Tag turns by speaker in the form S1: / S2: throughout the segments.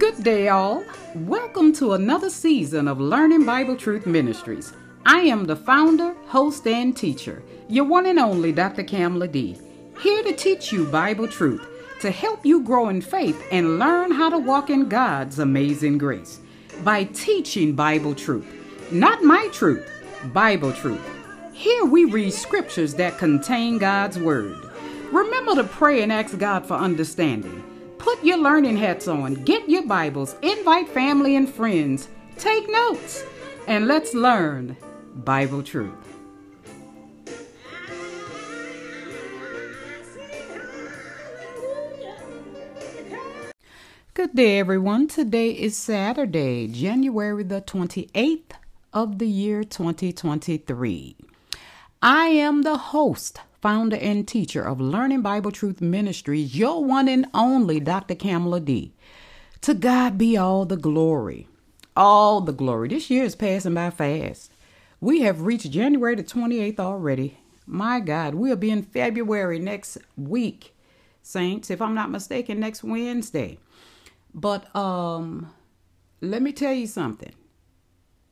S1: Good day, all. Welcome to another season of Learning Bible Truth Ministries. I am the founder, host, and teacher, your one and only Dr. Kamala D, here to teach you Bible truth, to help you grow in faith and learn how to walk in God's amazing grace by teaching Bible truth. Not my truth, Bible truth. Here we read scriptures that contain God's Word. Remember to pray and ask God for understanding. Put your learning hats on, get your Bibles, invite family and friends, take notes, and let's learn Bible truth. Good day, everyone. Today is Saturday, January the 28th of the year 2023. I am the host, founder, and teacher of Learning Bible Truth Ministries, your one and only Dr. Kamala D. To God be all the glory. All the glory. This year is passing by fast. We have reached January the 28th already. My God, we'll be in February next week, Saints, if I'm not mistaken, next Wednesday. But um let me tell you something.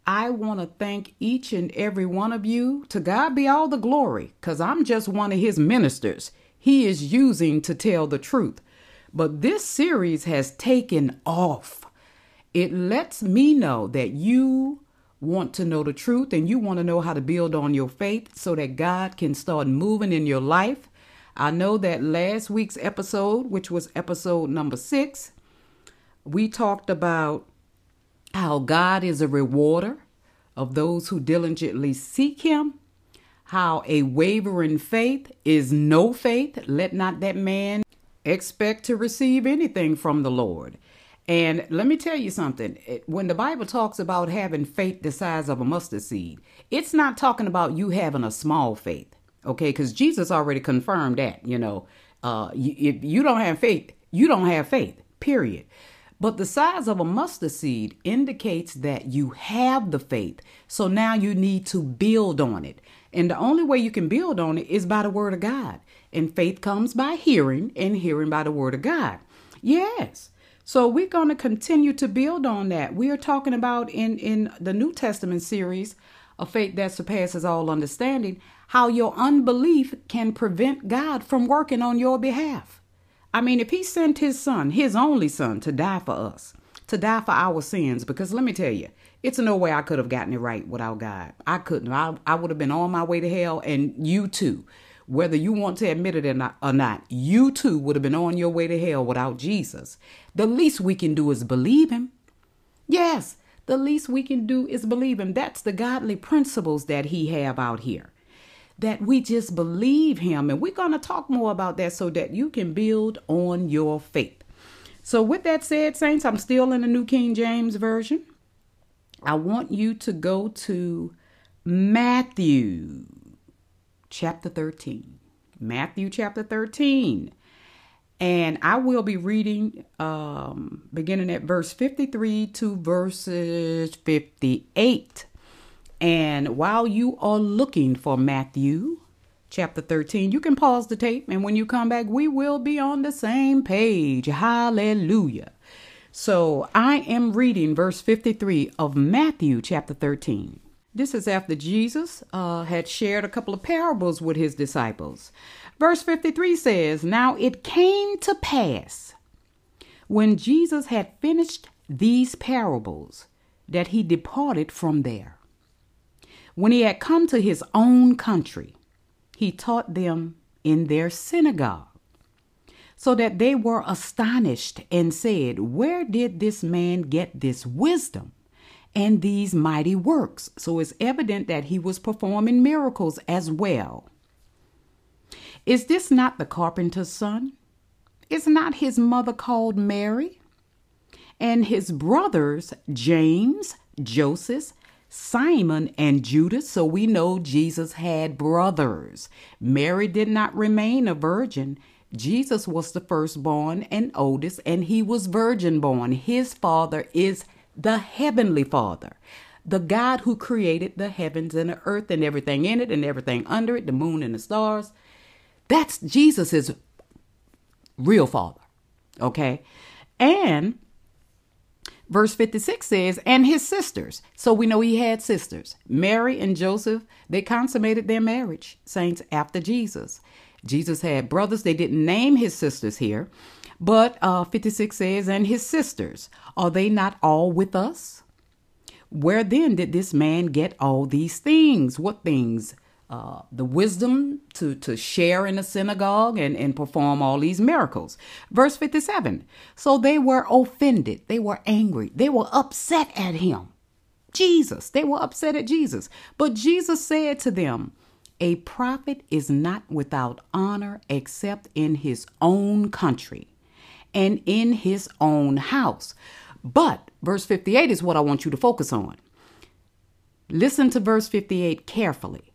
S1: I want to thank each and every one of you. To God be all the glory, because I'm just one of his ministers he is using to tell the truth. But this series has taken off. It lets me know that you want to know the truth and you want to know how to build on your faith so that God can start moving in your life. I know that last week's episode, which was episode number six, we talked about how God is a rewarder of those who diligently seek him, how a wavering faith is no faith. Let not that man expect to receive anything from the Lord. And let me tell you something. When the Bible talks about having faith the size of a mustard seed, it's not talking about you having a small faith, okay? Because Jesus already confirmed that, you know. Uh, if you don't have faith, you don't have faith, period. But the size of a mustard seed indicates that you have the faith. So now you need to build on it. And the only way you can build on it is by the word of God. And faith comes by hearing, and hearing by the word of God. Yes. So we're going to continue to build on that. We are talking about in in the New Testament series, a faith that surpasses all understanding, how your unbelief can prevent God from working on your behalf. I mean, if he sent his son, his only son, to die for us, to die for our sins, because let me tell you, it's no way I could have gotten it right without God. I couldn't. I, I would have been on my way to hell, and you too. Whether you want to admit it or not, or not, you too would have been on your way to hell without Jesus. The least we can do is believe him. Yes, the least we can do is believe him. That's the godly principles that he have out here that we just believe him. And we're going to talk more about that so that you can build on your faith. So, with that said, Saints, I'm still in the New King James Version. I want you to go to Matthew chapter 13. Matthew chapter 13. And I will be reading um, beginning at verse 53 to verses 58. And while you are looking for Matthew chapter 13, you can pause the tape. And when you come back, we will be on the same page. Hallelujah. So I am reading verse 53 of Matthew chapter 13. This is after Jesus uh, had shared a couple of parables with his disciples. Verse 53 says, Now it came to pass when Jesus had finished these parables that he departed from there. When he had come to his own country, he taught them in their synagogue, so that they were astonished and said, Where did this man get this wisdom and these mighty works? So it's evident that he was performing miracles as well. Is this not the carpenter's son? Is not his mother called Mary? And his brothers, James, Joseph, Simon and Judas, so we know Jesus had brothers. Mary did not remain a virgin. Jesus was the firstborn and oldest, and he was virgin born. His father is the heavenly father, the God who created the heavens and the earth and everything in it and everything under it, the moon and the stars. That's Jesus's real father. Okay. And Verse 56 says, and his sisters. So we know he had sisters. Mary and Joseph, they consummated their marriage, saints, after Jesus. Jesus had brothers. They didn't name his sisters here. But uh, 56 says, and his sisters, are they not all with us? Where then did this man get all these things? What things? Uh, the wisdom to, to share in the synagogue and, and perform all these miracles. Verse 57 So they were offended, they were angry, they were upset at him. Jesus, they were upset at Jesus. But Jesus said to them, A prophet is not without honor except in his own country and in his own house. But verse 58 is what I want you to focus on. Listen to verse 58 carefully.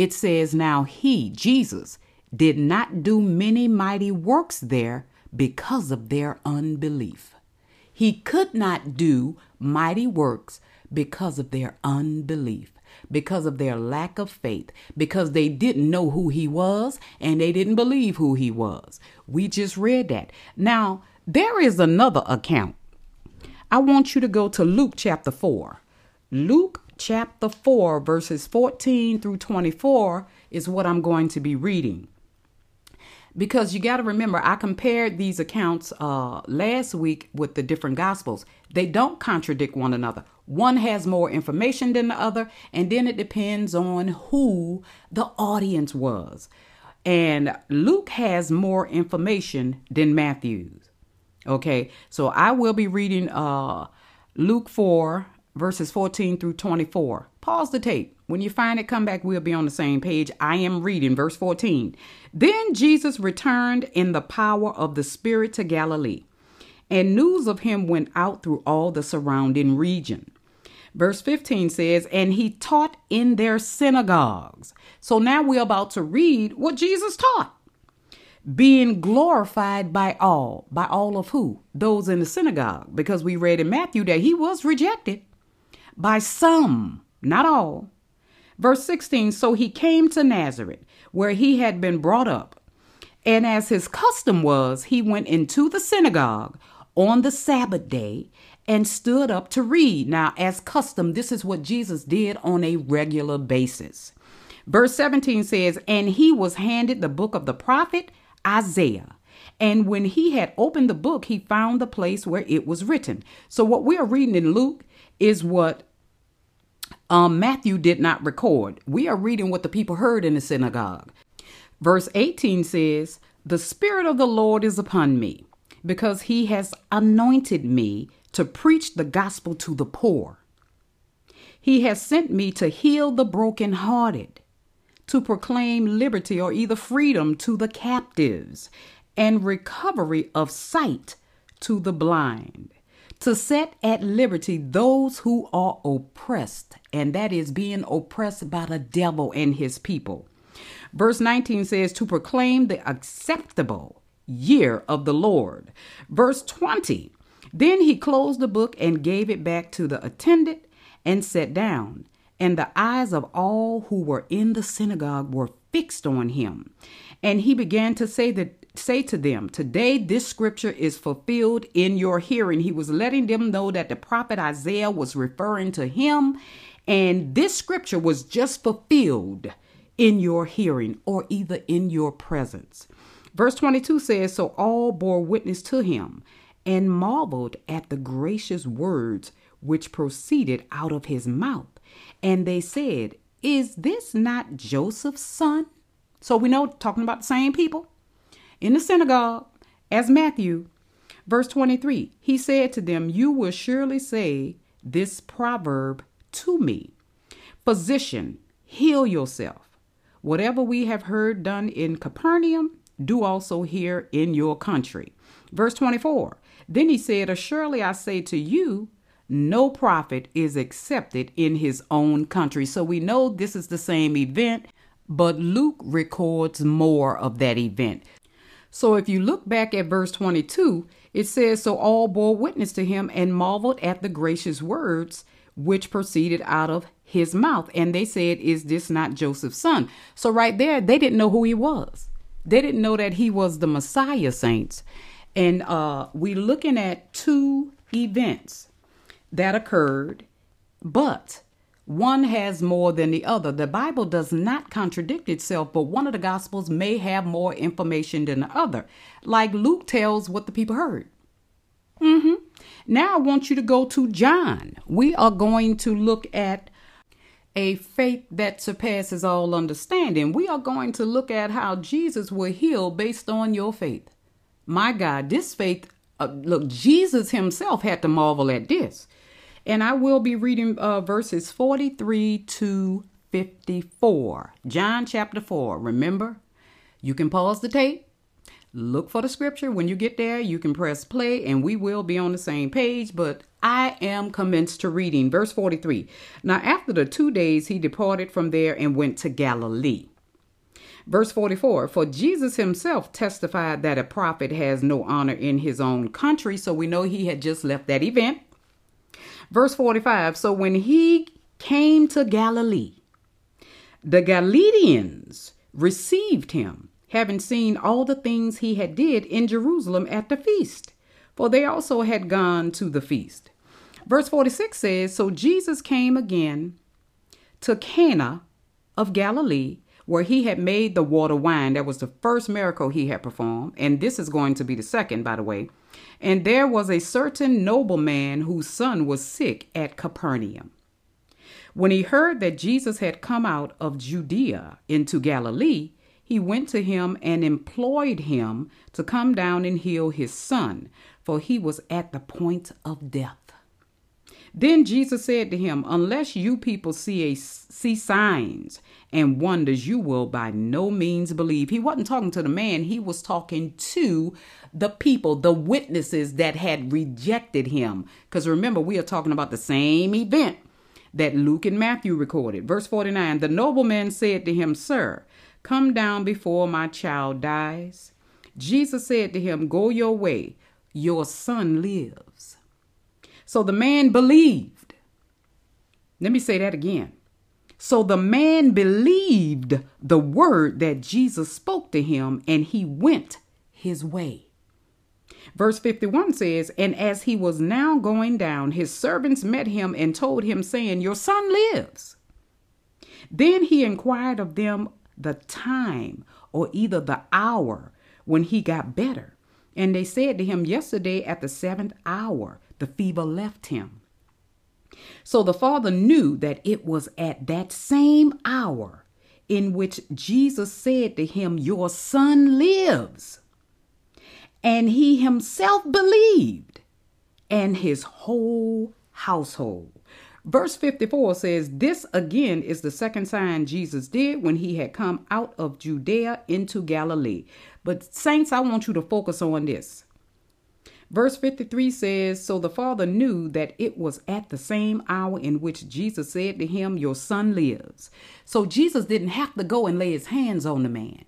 S1: It says, Now he, Jesus, did not do many mighty works there because of their unbelief. He could not do mighty works because of their unbelief, because of their lack of faith, because they didn't know who he was and they didn't believe who he was. We just read that. Now, there is another account. I want you to go to Luke chapter 4. Luke chapter 4, verses 14 through 24 is what I'm going to be reading. Because you got to remember, I compared these accounts uh, last week with the different gospels. They don't contradict one another. One has more information than the other, and then it depends on who the audience was. And Luke has more information than Matthew's. Okay, so I will be reading uh, Luke 4, verses 14 through 24. Pause the tape. When you find it, come back. We'll be on the same page. I am reading verse 14. Then Jesus returned in the power of the Spirit to Galilee, and news of him went out through all the surrounding region. Verse 15 says, And he taught in their synagogues. So now we're about to read what Jesus taught. Being glorified by all. By all of who? Those in the synagogue. Because we read in Matthew that he was rejected by some, not all. Verse 16 So he came to Nazareth, where he had been brought up. And as his custom was, he went into the synagogue on the Sabbath day and stood up to read. Now, as custom, this is what Jesus did on a regular basis. Verse 17 says, And he was handed the book of the prophet Isaiah. And when he had opened the book, he found the place where it was written. So, what we are reading in Luke is what um, Matthew did not record. We are reading what the people heard in the synagogue. Verse 18 says, The Spirit of the Lord is upon me, because he has anointed me to preach the gospel to the poor. He has sent me to heal the brokenhearted, to proclaim liberty or either freedom to the captives, and recovery of sight to the blind to set at liberty those who are oppressed, and that is being oppressed by the devil and his people. Verse 19 says, to proclaim the acceptable year of the Lord. Verse 20, then he closed the book and gave it back to the attendant and sat down. And the eyes of all who were in the synagogue were fixed on him. And he began to say that say to them, Today this scripture is fulfilled in your hearing. He was letting them know that the prophet Isaiah was referring to him, and this scripture was just fulfilled in your hearing or either in your presence. Verse 22 says, So all bore witness to him and marveled at the gracious words which proceeded out of his mouth. And they said, Is this not Joseph's son? So we know, talking about the same people in the synagogue as Matthew. Verse 23 He said to them, You will surely say this proverb to me Physician, heal yourself. Whatever we have heard done in Capernaum, do also here in your country. Verse 24 Then he said, Surely I say to you, no prophet is accepted in his own country. So we know this is the same event, but Luke records more of that event. So if you look back at verse 22, it says, So all bore witness to him and marveled at the gracious words which proceeded out of his mouth. And they said, Is this not Joseph's son? So right there, they didn't know who he was. They didn't know that he was the Messiah, saints. And uh, we're looking at two events. that occurred, but one has more than the other. The Bible does not contradict itself, but one of the Gospels may have more information than the other. Like Luke tells what the people heard. Mm-hmm. Now I want you to go to John. We are going to look at a faith that surpasses all understanding. We are going to look at how Jesus will heal based on your faith. My God, this faith, uh, look, Jesus himself had to marvel at this. And I will be reading uh, verses 43 to 54. John chapter 4. Remember, you can pause the tape, look for the scripture. When you get there, you can press play, and we will be on the same page. But I am commenced to reading. Verse 43. Now, after the two days, he departed from there and went to Galilee. Verse 44 For Jesus himself testified that a prophet has no honor in his own country. So we know he had just left that event. Verse 45 So when he came to Galilee, the Galileans received him, having seen all the things he had did in Jerusalem at the feast, for they also had gone to the feast. Verse 46 says So Jesus came again to Cana of Galilee, where he had made the water wine. That was the first miracle he had performed, and this is going to be the second, by the way. And there was a certain nobleman whose son was sick at Capernaum. When he heard that Jesus had come out of Judea into Galilee, he went to him and employed him to come down and heal his son, for he was at the point of death. Then Jesus said to him, Unless you people see a, see signs and wonders, you will by no means believe. He wasn't talking to the man, he was talking to the people, the witnesses that had rejected him. Because remember, we are talking about the same event that Luke and Matthew recorded. Verse 49 The nobleman said to him, Sir, come down before my child dies. Jesus said to him, Go your way, your son lives. So the man believed. Let me say that again. So the man believed the word that Jesus spoke to him, and he went his way. Verse 51 says, And as he was now going down, his servants met him and told him, saying, Your son lives. Then he inquired of them the time or either the hour when he got better. And they said to him, Yesterday at the seventh hour, the fever left him. So the father knew that it was at that same hour in which Jesus said to him, Your son lives. And he himself believed, and his whole household. Verse 54 says, This again is the second sign Jesus did when he had come out of Judea into Galilee. But, saints, I want you to focus on this. Verse 53 says, So the father knew that it was at the same hour in which Jesus said to him, Your son lives. So Jesus didn't have to go and lay his hands on the man.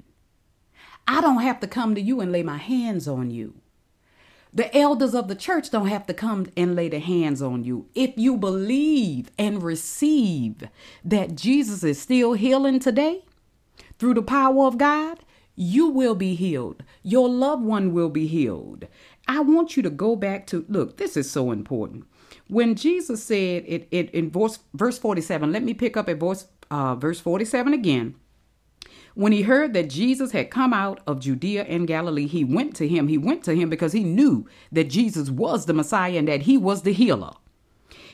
S1: I don't have to come to you and lay my hands on you. The elders of the church don't have to come and lay their hands on you. If you believe and receive that Jesus is still healing today through the power of God, you will be healed. Your loved one will be healed. I want you to go back to look, this is so important. When Jesus said it, it in verse, verse 47, let me pick up at verse, uh, verse 47 again. When he heard that Jesus had come out of Judea and Galilee, he went to him. He went to him because he knew that Jesus was the Messiah and that he was the healer.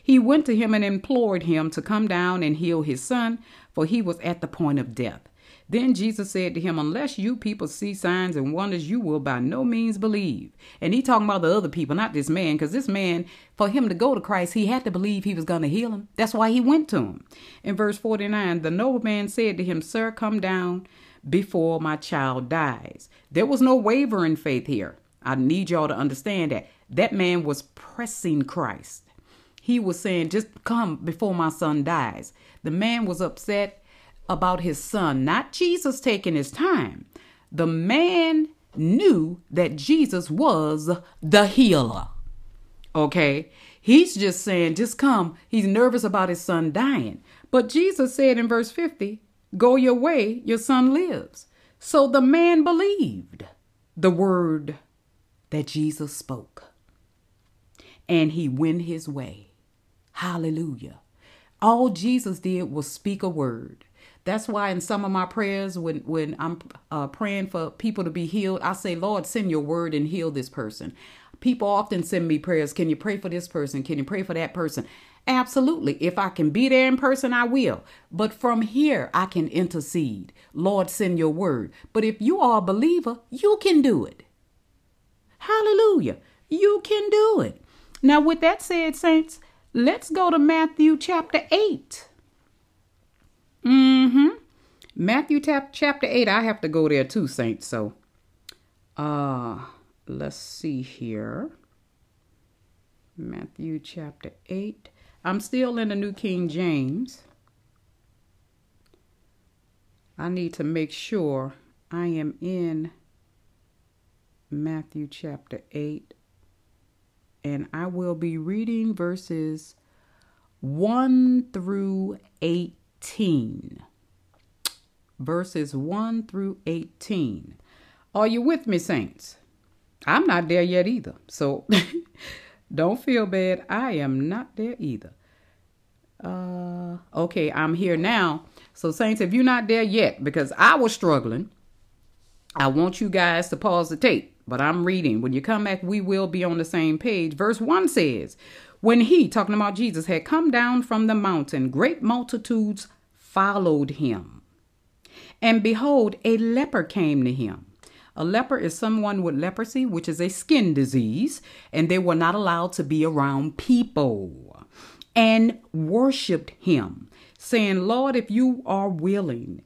S1: He went to him and implored him to come down and heal his son, for he was at the point of death. Then Jesus said to him, Unless you people see signs and wonders, you will by no means believe. And he talking about the other people, not this man, because this man, for him to go to Christ, he had to believe he was going to heal him. That's why he went to him. In verse 49, the nobleman said to him, Sir, come down before my child dies. There was no wavering faith here. I need y'all to understand that. That man was pressing Christ. He was saying, Just come before my son dies. The man was upset about his son, not Jesus taking his time. The man knew that Jesus was the healer. Okay? He's just saying, just come. He's nervous about his son dying. But Jesus said in verse 50, Go your way, your son lives. So the man believed the word that Jesus spoke. And he went his way. Hallelujah. All Jesus did was speak a word. That's why in some of my prayers, when when I'm uh, praying for people to be healed, I say, Lord, send your word and heal this person. People often send me prayers. Can you pray for this person? Can you pray for that person? Absolutely. If I can be there in person, I will. But from here, I can intercede. Lord, send your word. But if you are a believer, you can do it. Hallelujah. You can do it. Now, with that said, saints, let's go to Matthew chapter 8. Mm-hmm. Matthew tap, chapter 8. I have to go there too, saints. So uh let's see here. Matthew chapter 8. I'm still in the New King James. I need to make sure I am in Matthew chapter 8. And I will be reading verses 1 through 8 18. Verses 1 through 18. Are you with me, saints? I'm not there yet either. So don't feel bad. I am not there either. Uh, okay, I'm here now. So, saints, if you're not there yet, because I was struggling, I want you guys to pause the tape. But I'm reading. When you come back, we will be on the same page. Verse 1 says, when he, talking about Jesus, had come down from the mountain, great multitudes followed him. And behold, a leper came to him. A leper is someone with leprosy, which is a skin disease, and they were not allowed to be around people. And worshiped him, saying, Lord, if you are willing,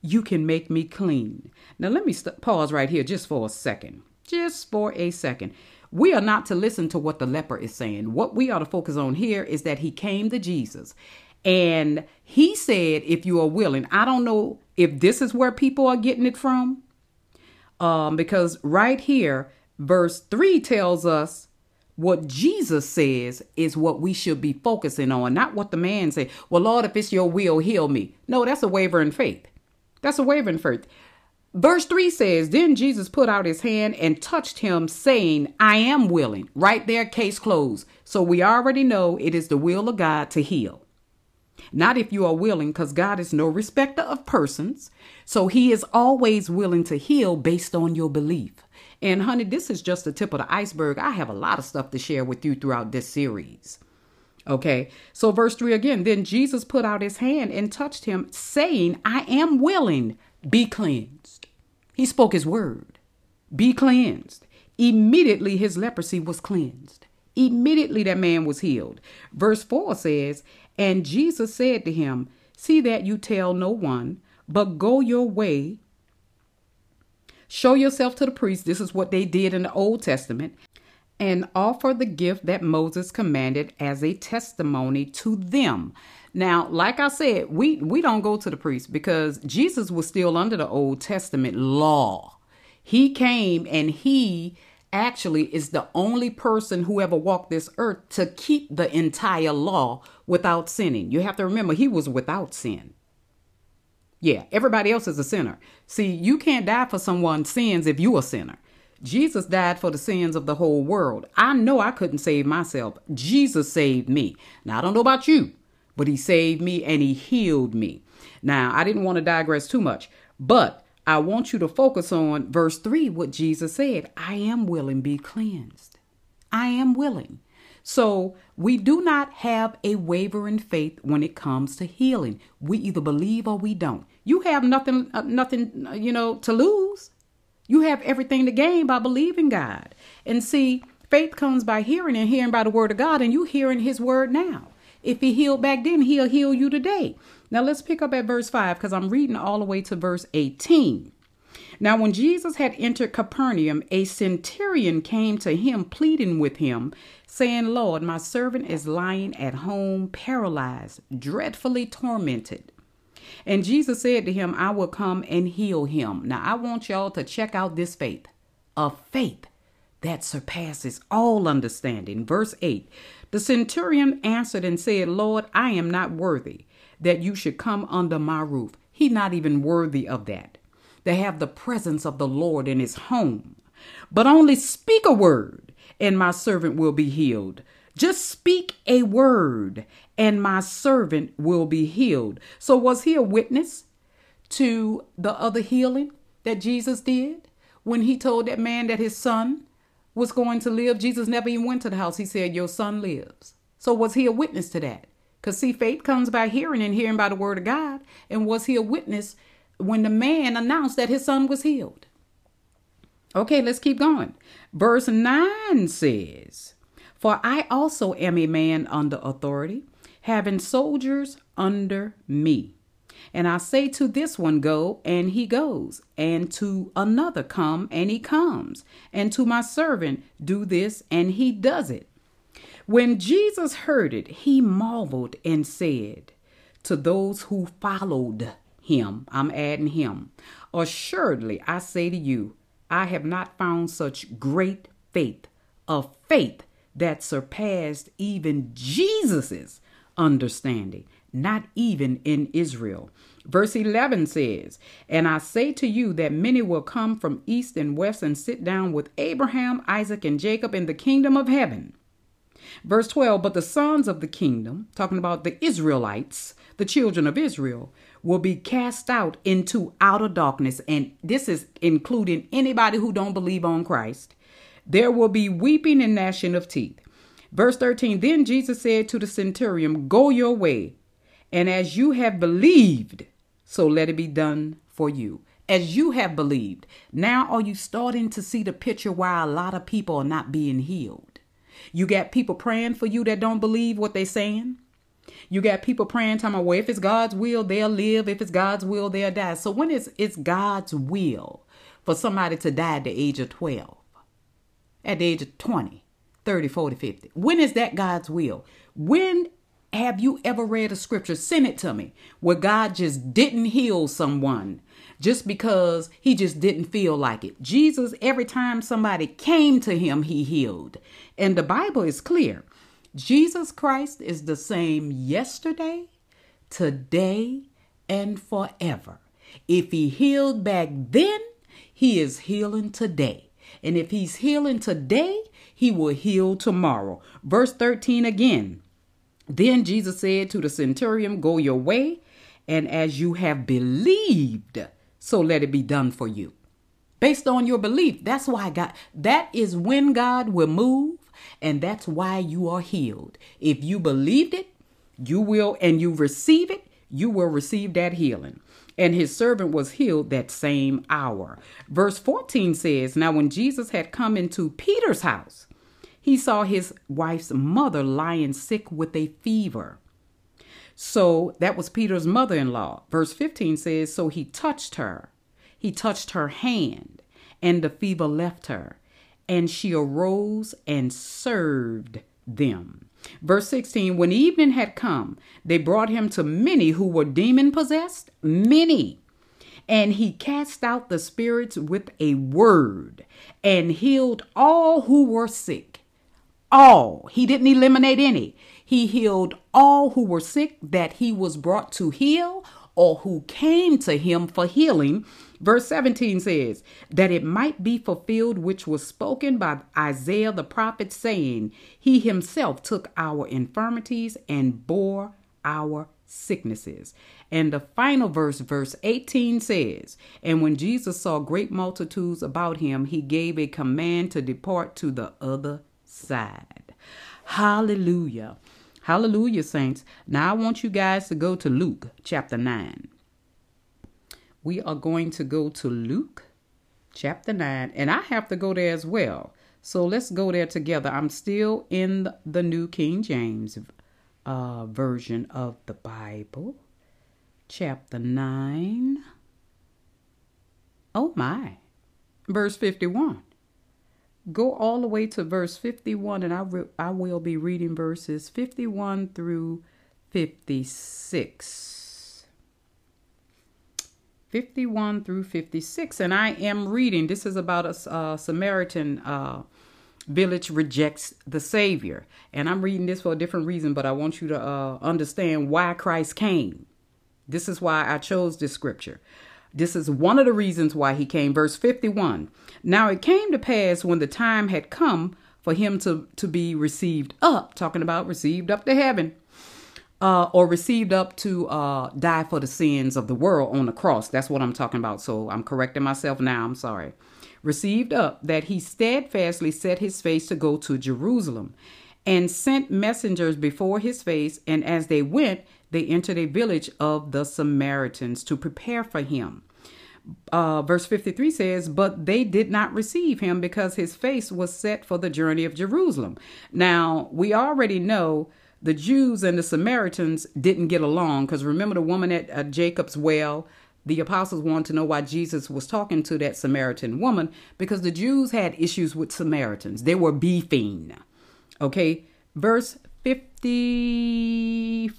S1: you can make me clean. Now, let me st- pause right here just for a second. Just for a second. We are not to listen to what the leper is saying. What we are to focus on here is that he came to Jesus and he said, if you are willing, I don't know if this is where people are getting it from. Um, because right here, verse 3 tells us what Jesus says is what we should be focusing on, not what the man said. Well, Lord, if it's your will, heal me. No, that's a wavering faith. That's a wavering faith. Verse 3 says, Then Jesus put out his hand and touched him, saying, I am willing. Right there, case closed. So we already know it is the will of God to heal. Not if you are willing, because God is no respecter of persons. So he is always willing to heal based on your belief. And honey, this is just the tip of the iceberg. I have a lot of stuff to share with you throughout this series. Okay, so verse 3 again, then Jesus put out his hand and touched him, saying, I am willing, be cleansed. He spoke his word. Be cleansed. Immediately his leprosy was cleansed. Immediately that man was healed. Verse 4 says, And Jesus said to him, See that you tell no one, but go your way. Show yourself to the priest. This is what they did in the Old Testament. And offer the gift that Moses commanded as a testimony to them. Now, like I said, we we don't go to the priest because Jesus was still under the Old Testament law. He came and he actually is the only person who ever walked this earth to keep the entire law without sinning. You have to remember he was without sin. Yeah, everybody else is a sinner. See, you can't die for someone's sins if you're a sinner. Jesus died for the sins of the whole world. I know I couldn't save myself. Jesus saved me. Now, I don't know about you, but he saved me and he healed me. Now, I didn't want to digress too much, but I want you to focus on verse 3, what Jesus said I am willing, be cleansed. I am willing. So we do not have a wavering faith when it comes to healing. We either believe or we don't. You have nothing, uh, nothing, uh, you know, to lose. You have everything to gain by believing God. And see, faith comes by hearing and hearing by the word of God, and you hearing his word now. If he healed back then, he'll heal you today. Now let's pick up at verse 5 because I'm reading all the way to verse 18. Now, when Jesus had entered Capernaum, a centurion came to him, pleading with him, saying, Lord, my servant is lying at home, paralyzed, dreadfully tormented. And Jesus said to him, I will come and heal him. Now, I want y'all to check out this faith, a faith that surpasses all understanding. Verse 8 The centurion answered and said, Lord, I am not worthy that you should come under my roof. He not even worthy of that. To have the presence of the Lord in his home. But only speak a word, and my servant will be healed. Just speak a word, and my servant will be healed. So, was he a witness to the other healing that Jesus did when he told that man that his son was going to live? Jesus never even went to the house. He said, Your son lives. So, was he a witness to that? Because, see, faith comes by hearing and hearing by the word of God. And was he a witness when the man announced that his son was healed? Okay, let's keep going. Verse 9 says, For I also am a man under authority, having soldiers under me. And I say to this one, Go, and he goes, and to another, Come, and he comes, and to my servant, Do this, and he does it. When Jesus heard it, he marveled and said to those who followed him, I'm adding him, Assuredly, I say to you, I have not found such great faith, a faith that surpassed even Jesus's understanding, not even in Israel. Verse 11 says, And I say to you that many will come from east and west and sit down with Abraham, Isaac, and Jacob in the kingdom of heaven. Verse 12, But the sons of the kingdom, talking about the Israelites, the children of Israel, will be cast out into outer darkness. And this is including anybody who don't believe on Christ. There will be weeping and gnashing of teeth. Verse 13 Then Jesus said to the centurion, Go your way, and as you have believed, so let it be done for you. As you have believed. Now are you starting to see the picture why a lot of people are not being healed? You got people praying for you that don't believe what they're saying. You got people praying, talking about, well, if it's God's will, they'll live. If it's God's will, they'll die. So when it's, it's God's will for somebody to die at the age of 12, at the age of 20, 30, 40, 50, when is that God's will? When have you ever read a scripture? Send it to me where God just didn't heal someone just because he just didn't feel like it. Jesus, every time somebody came to him, he healed. And the Bible is clear. Jesus Christ is the same yesterday, today, and forever. If he healed back then, he is healing today. And if he's healing today, he will heal tomorrow. Verse 13 again. Then Jesus said to the centurion, Go your way, and as you have believed, so let it be done for you. Based on your belief, that's why God, that is when God will move, and that's why you are healed. If you believed it, you will, and you receive it, you will receive that healing. And his servant was healed that same hour. Verse 14 says, Now when Jesus had come into Peter's house, he saw his wife's mother lying sick with a fever. So that was Peter's mother in law. Verse 15 says, So he touched her. He touched her hand, and the fever left her, and she arose and served them. Verse 16 When evening had come, they brought him to many who were demon possessed, many. And he cast out the spirits with a word and healed all who were sick all. He didn't eliminate any. He healed all who were sick that he was brought to heal or who came to him for healing. Verse 17 says, That it might be fulfilled which was spoken by Isaiah the prophet, saying, He himself took our infirmities and bore our sicknesses. And the final verse, verse 18 says, And when Jesus saw great multitudes about him, he gave a command to depart to the other side. Hallelujah. Hallelujah, saints. Now I want you guys to go to Luke chapter 9. We are going to go to Luke chapter 9, and I have to go there as well. So let's go there together. I'm still in the New King James uh, version of the Bible, chapter 9. Oh my, verse 51 go all the way to verse 51 and I, re- I will be reading verses 51 through 56 51 through 56 and i am reading. This is about a samaritan uh, village rejects the savior. And i'm reading this for a different reason but i want you to uh, understand why christ came. This is why i chose this scripture this is one of the reasons why he came. Verse 51 Now it came to pass when the time had come for him to, to be received up, talking about received up to heaven, uh, or received up to uh, die for the sins of the world on the cross. That's what I'm talking about. So I'm correcting myself now. I'm sorry. Received up that he steadfastly set his face to go to Jerusalem and sent messengers before his face. And as they went, they entered a village of the Samaritans to prepare for him. Uh, verse 53 says, But they did not receive him because his face was set for the journey of Jerusalem. Now, we already know the Jews and the Samaritans didn't get along because remember the woman at uh, Jacob's well? The apostles wanted to know why Jesus was talking to that Samaritan woman because the Jews had issues with Samaritans. They were beefing. Okay, verse 54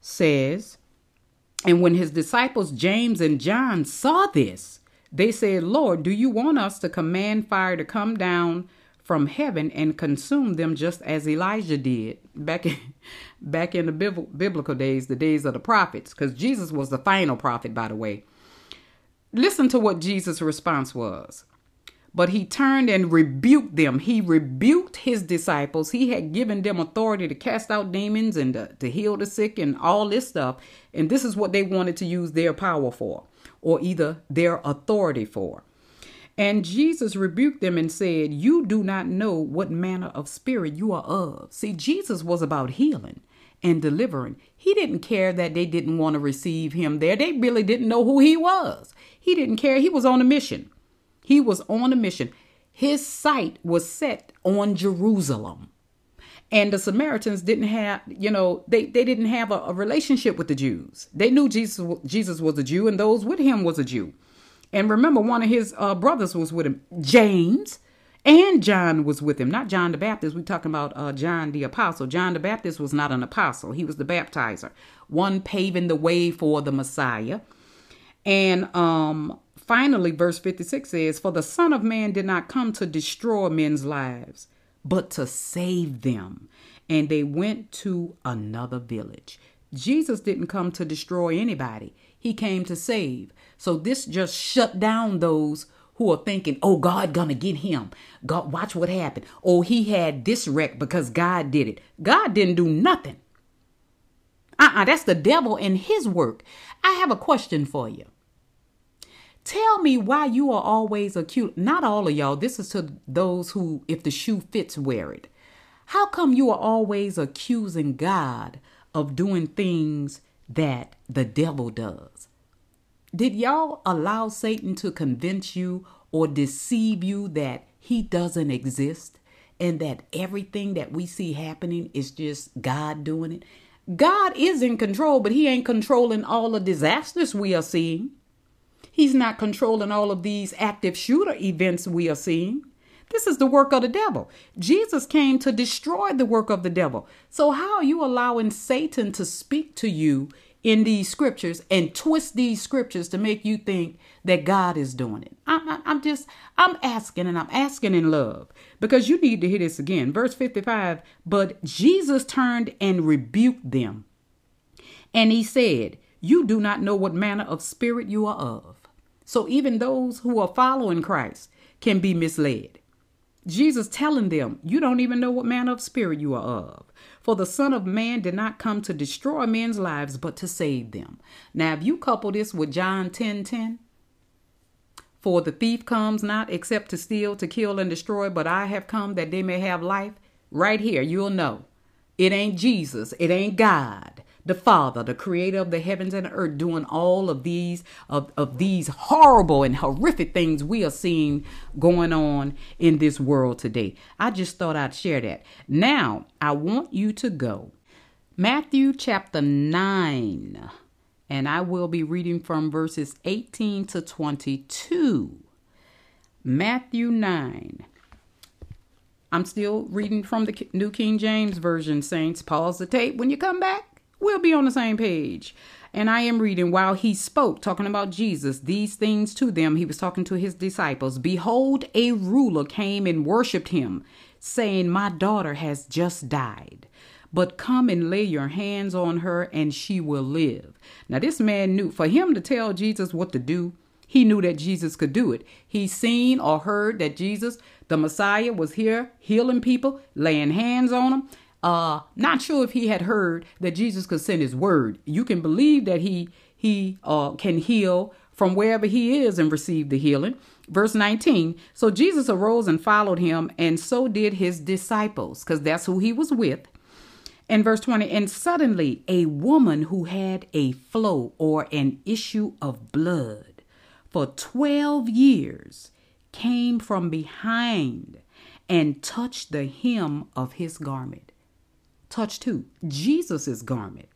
S1: says, And when his disciples James and John saw this, they said, Lord, do you want us to command fire to come down from heaven and consume them just as Elijah did back in, back in the biblical days, the days of the prophets? Because Jesus was the final prophet, by the way. Listen to what Jesus' response was. But he turned and rebuked them. He rebuked his disciples. He had given them authority to cast out demons and to, to, heal the sick and all this stuff. And this is what they wanted to use their power for, or either their authority for. And Jesus rebuked them and said, You do not know what manner of spirit you are of. See, Jesus was about healing and delivering. He didn't care that they didn't want to receive him there. They really didn't know who he was. He didn't care. He was on a mission. He was on a mission. His sight was set on Jerusalem. And the Samaritans didn't have, you know, they, they didn't have a, a relationship with the Jews. They knew Jesus, Jesus was a Jew and those with him was a Jew. And remember, one of his uh, brothers was with him, James, and John was with him. Not John the Baptist. We're talking about uh, John the Apostle. John the Baptist was not an apostle, he was the baptizer, one paving the way for the Messiah. And um, Finally, verse 56 says, For the Son of Man did not come to destroy men's lives, but to save them. And they went to another village. Jesus didn't come to destroy anybody, He came to save. So this just shut down those who are thinking, oh, God gonna get him. God, watch what happened. Oh, he had this wreck because God did it. God didn't do nothing. Uh-uh, that's the devil and his work. I have a question for you. Tell me why you are always accused. Not all of y'all. This is to those who, if the shoe fits, wear it. How come you are always accusing God of doing things that the devil does? Did y'all allow Satan to convince you or deceive you that he doesn't exist and that everything that we see happening is just God doing it? God is in control, but he ain't controlling all the disasters we are seeing. He's not controlling all of these active shooter events we are seeing. This is the work of the devil. Jesus came to destroy the work of the devil. So, how are you allowing Satan to speak to you in these scriptures and twist these scriptures to make you think that God is doing it? I'm, I'm just, I'm asking and I'm asking in love because you need to hear this again. Verse 55 But Jesus turned and rebuked them. And he said, You do not know what manner of spirit you are of. So even those who are following Christ can be misled. Jesus telling them, You don't even know what manner of spirit you are of. For the Son of Man did not come to destroy men's lives, but to save them. Now, if you couple this with John 10 10, for the thief comes not except to steal, to kill, and destroy, but I have come that they may have life, right here, you'll know. It ain't Jesus, it ain't God the Father, the creator of the heavens and the earth, doing all of these of, of these horrible and horrific things we are seeing going on in this world today. I just thought I'd share that. Now, I want you to go Matthew chapter 9, and I will be reading from verses 18 to 22. Matthew 9. I'm still reading from the New King James Version, Saints. Pause the tape when you come back we'll be on the same page. And I am reading while he spoke, talking about Jesus, these things to them. He was talking to his disciples. Behold, a ruler came and worshiped him, saying, My daughter has just died. But come and lay your hands on her, and she will live. Now, this man knew for him to tell Jesus what to do, he knew that Jesus could do it. He seen or heard that Jesus, the Messiah, was here healing people, laying hands on them. Uh, not sure if he had heard that Jesus could send his word. You can believe that he he uh, can heal from wherever he is and receive the healing. Verse 19 So Jesus arose and followed him, and so did his disciples, because that's who he was with. And verse 20 And suddenly a woman who had a flow or an issue of blood for 12 years came from behind and touched the hem of his garment. Touched who? Jesus' garment.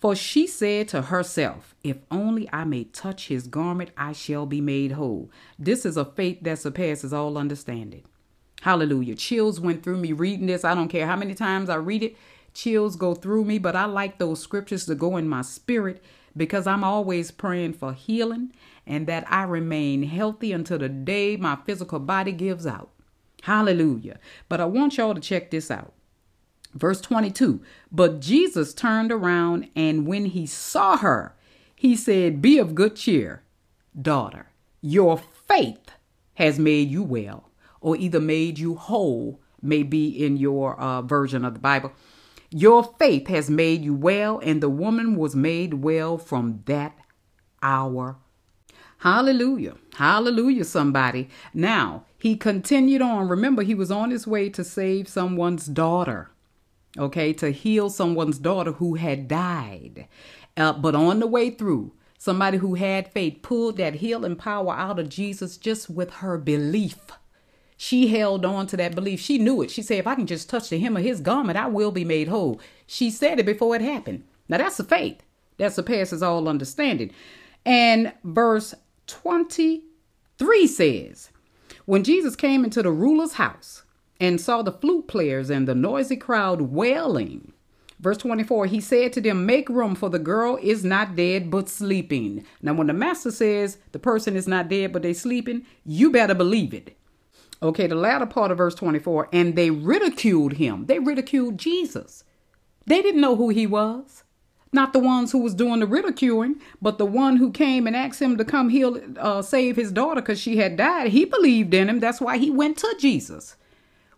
S1: For she said to herself, If only I may touch his garment, I shall be made whole. This is a faith that surpasses all understanding. Hallelujah. Chills went through me reading this. I don't care how many times I read it, chills go through me, but I like those scriptures to go in my spirit because I'm always praying for healing and that I remain healthy until the day my physical body gives out. Hallelujah. But I want y'all to check this out. Verse 22 But Jesus turned around, and when he saw her, he said, Be of good cheer, daughter. Your faith has made you well, or either made you whole, may be in your uh, version of the Bible. Your faith has made you well, and the woman was made well from that hour. Hallelujah. Hallelujah, somebody. Now, he continued on. Remember, he was on his way to save someone's daughter, okay, to heal someone's daughter who had died. Uh, but on the way through, somebody who had faith pulled that healing power out of Jesus just with her belief. She held on to that belief. She knew it. She said, if I can just touch the hem of his garment, I will be made whole. She said it before it happened. Now that's a faith that surpasses all understanding. And verse 23 says, When Jesus came into the ruler's house and saw the flute players and the noisy crowd wailing, Verse 24, he said to them, Make room, for the girl is not dead, but sleeping. Now, when the master says the person is not dead, but they sleeping, you better believe it. Okay, the latter part of verse 24, and they ridiculed him. They ridiculed Jesus. They didn't know who he was. Not the ones who was doing the ridiculing, but the one who came and asked him to come heal, uh, save his daughter because she had died. He believed in him. That's why he went to Jesus.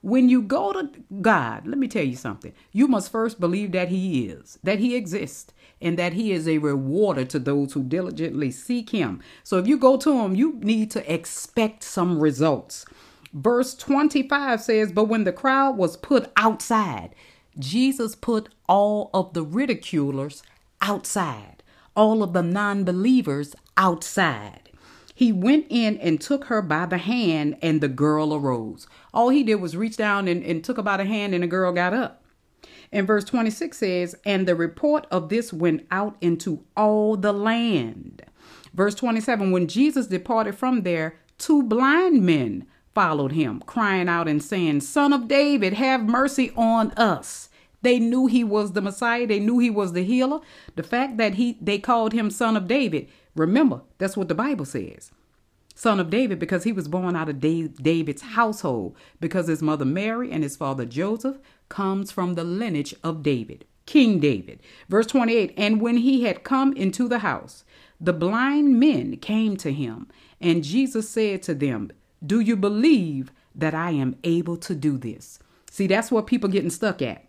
S1: When you go to God, let me tell you something. You must first believe that He is, that He exists, and that He is a rewarder to those who diligently seek Him. So if you go to Him, you need to expect some results. Verse 25 says, But when the crowd was put outside, Jesus put all of the ridiculers outside, all of the non believers outside. He went in and took her by the hand, and the girl arose. All he did was reach down and, and took her by the hand, and the girl got up. And verse 26 says, And the report of this went out into all the land. Verse 27 When Jesus departed from there, two blind men followed him, crying out and saying, Son of David, have mercy on us. They knew he was the Messiah. They knew he was the healer. The fact that he they called him son of David, remember, that's what the Bible says. Son of David because he was born out of David's household because his mother Mary and his father Joseph comes from the lineage of David, King David. Verse 28, and when he had come into the house, the blind men came to him, and Jesus said to them, do you believe that I am able to do this? See, that's what people getting stuck at.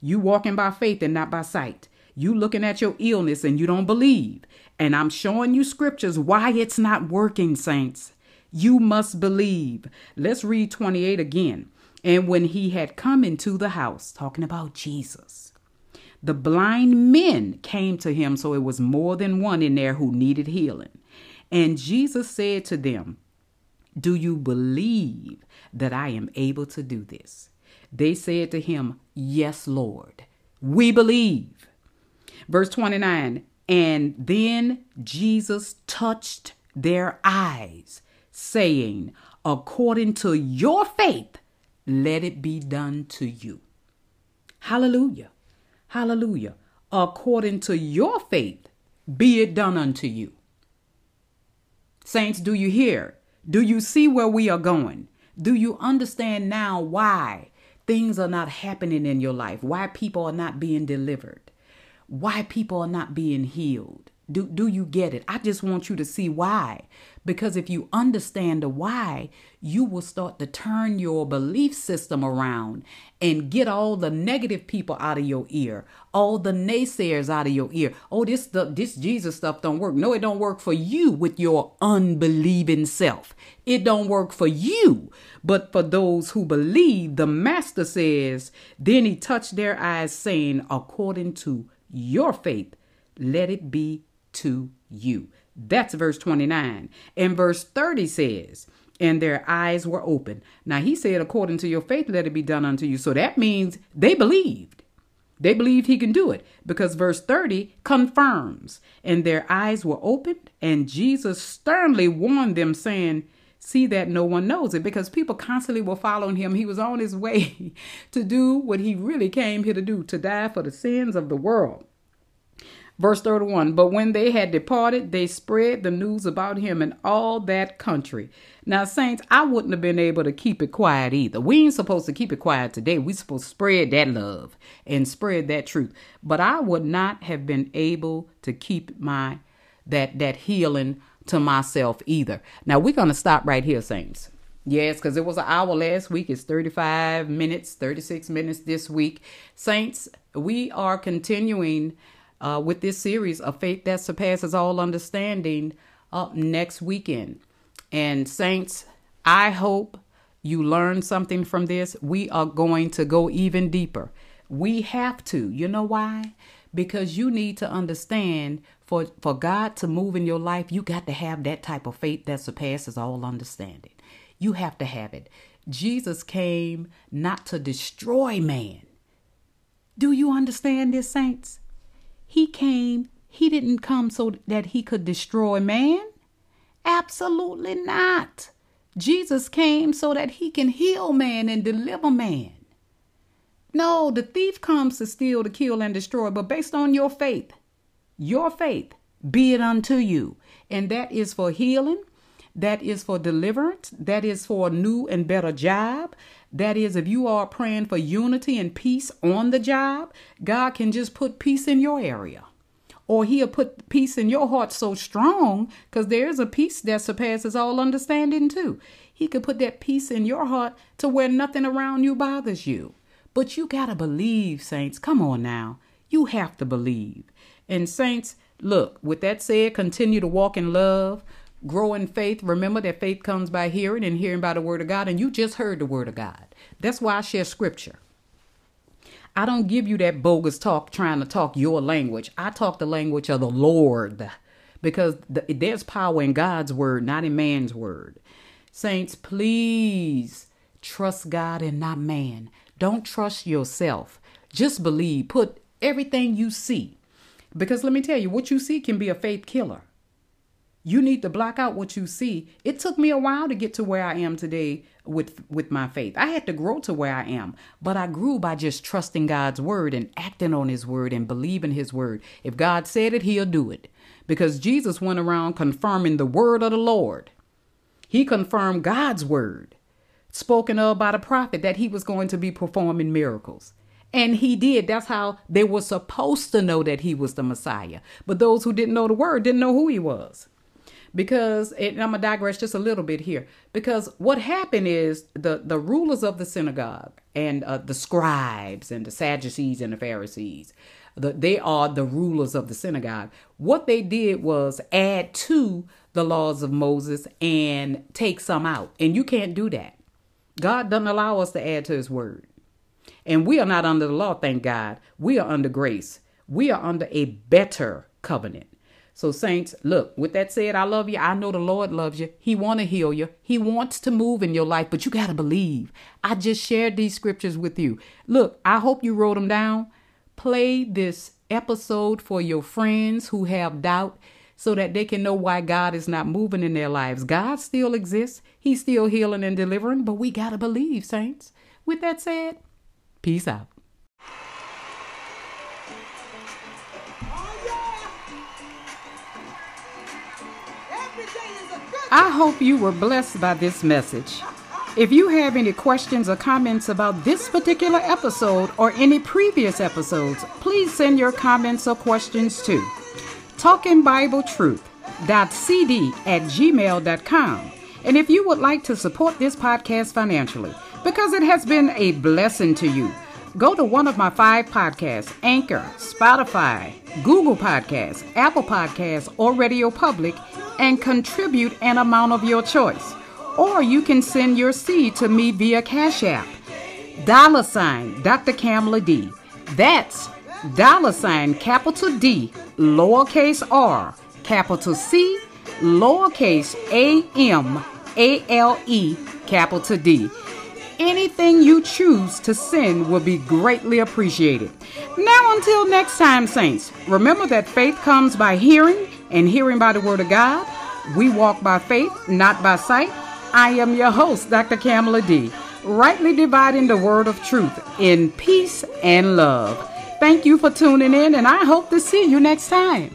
S1: You walking by faith and not by sight. You looking at your illness and you don't believe. And I'm showing you scriptures why it's not working, saints. You must believe. Let's read 28 again. And when he had come into the house, talking about Jesus, the blind men came to him. So it was more than one in there who needed healing. And Jesus said to them, do you believe that I am able to do this? They said to him, Yes, Lord, we believe. Verse 29 And then Jesus touched their eyes, saying, According to your faith, let it be done to you. Hallelujah. Hallelujah. According to your faith, be it done unto you. Saints, do you hear? Do you see where we are going? Do you understand now why things are not happening in your life? Why people are not being delivered? Why people are not being healed? Do, do you get it? I just want you to see why. Because if you understand the why, you will start to turn your belief system around and get all the negative people out of your ear, all the naysayers out of your ear. Oh, this stuff, this Jesus stuff don't work. No, it don't work for you with your unbelieving self. It don't work for you, but for those who believe, the master says, then he touched their eyes saying, according to your faith, let it be to you. That's verse 29. And verse 30 says, and their eyes were open. Now he said, according to your faith, let it be done unto you. So that means they believed. They believed he can do it because verse 30 confirms, and their eyes were opened, and Jesus sternly warned them, saying, See that no one knows it because people constantly were following him. He was on his way to do what he really came here to do to die for the sins of the world. Verse 31 But when they had departed, they spread the news about him in all that country. Now, saints, I wouldn't have been able to keep it quiet either. We ain't supposed to keep it quiet today. we supposed to spread that love and spread that truth. But I would not have been able to keep my that that healing to myself either. Now we're gonna stop right here, saints. Yes, because it was an hour last week. It's 35 minutes, 36 minutes this week. Saints, we are continuing uh, with this series of faith that surpasses all understanding up next weekend. And, Saints, I hope you learn something from this. We are going to go even deeper. We have to. You know why? Because you need to understand for, for God to move in your life, you got to have that type of faith that surpasses all understanding. You have to have it. Jesus came not to destroy man. Do you understand this, saints? He came, he didn't come so that he could destroy man. Absolutely not. Jesus came so that he can heal man and deliver man. No, the thief comes to steal, to kill, and destroy, but based on your faith, your faith, be it unto you. And that is for healing, that is for deliverance, that is for a new and better job, that is, if you are praying for unity and peace on the job, God can just put peace in your area. Or he'll put peace in your heart so strong because there is a peace that surpasses all understanding, too. He could put that peace in your heart to where nothing around you bothers you. But you got to believe, saints. Come on now. You have to believe. And, saints, look, with that said, continue to walk in love grow in faith. Remember that faith comes by hearing and hearing by the word of God. And you just heard the word of God. That's why I share scripture. I don't give you that bogus talk trying to talk your language. I talk the language of the Lord because the, there's power in God's word, not in man's word. Saints, please trust God and not man. Don't trust yourself. Just believe. Put everything you see. Because let me tell you, what you see can be a faith killer. You need to block out what you see. It took me a while to get to where I am today with with my faith. I had to grow to where I am, but I grew by just trusting God's word and acting on his word and believing his word. If God said it, he'll do it. Because Jesus went around confirming the word of the Lord. He confirmed God's word spoken of by the prophet that he was going to be performing miracles. And he did. That's how they were supposed to know that he was the Messiah. But those who didn't know the word didn't know who he was. Because and I'm gonna digress just a little bit here. Because what happened is the the rulers of the synagogue and uh, the scribes and the Sadducees and the Pharisees the, they are the rulers of the synagogue. What they did was add to the laws of Moses and take some out. And you can't do that. God doesn't allow us to add to his word and we are not under the law thank God we are under grace we are under a better covenant so, saints, look, with that said, I love you. I know the Lord loves you. He want to heal you. He wants to move in your life, but you got to believe. I just shared these scriptures with you. Look, I hope you wrote them down. Play this episode for your friends who have doubt so that they can know why God is not moving in their lives. God still exists. He's still healing and delivering, but we got to believe, saints. With that said, peace out. Oh, I hope you were blessed by this message. If you have any questions or comments about this particular episode or any previous episodes, please send your comments or questions to talkingbibletruth.cd at gmail.com. And if you would like to support this podcast financially, because it has been a blessing to you, go to one of my five podcasts Anchor, Spotify, Google Podcasts, Apple Podcasts, or Radio Public and contribute an amount of your choice. Or you can send your seed to me via Cash App. Dollar sign Dr. Camale D. That's dollar sign capital D, lowercase r, capital C, lowercase a m a l e, capital D. Anything you choose to send will be greatly appreciated. Now, until next time, Saints, remember that faith comes by hearing, and hearing by the Word of God. We walk by faith, not by sight. I am your host, Dr. Camale D, rightly dividing the word of truth in peace and love. Thank you for tuning in, and I hope to see you next time.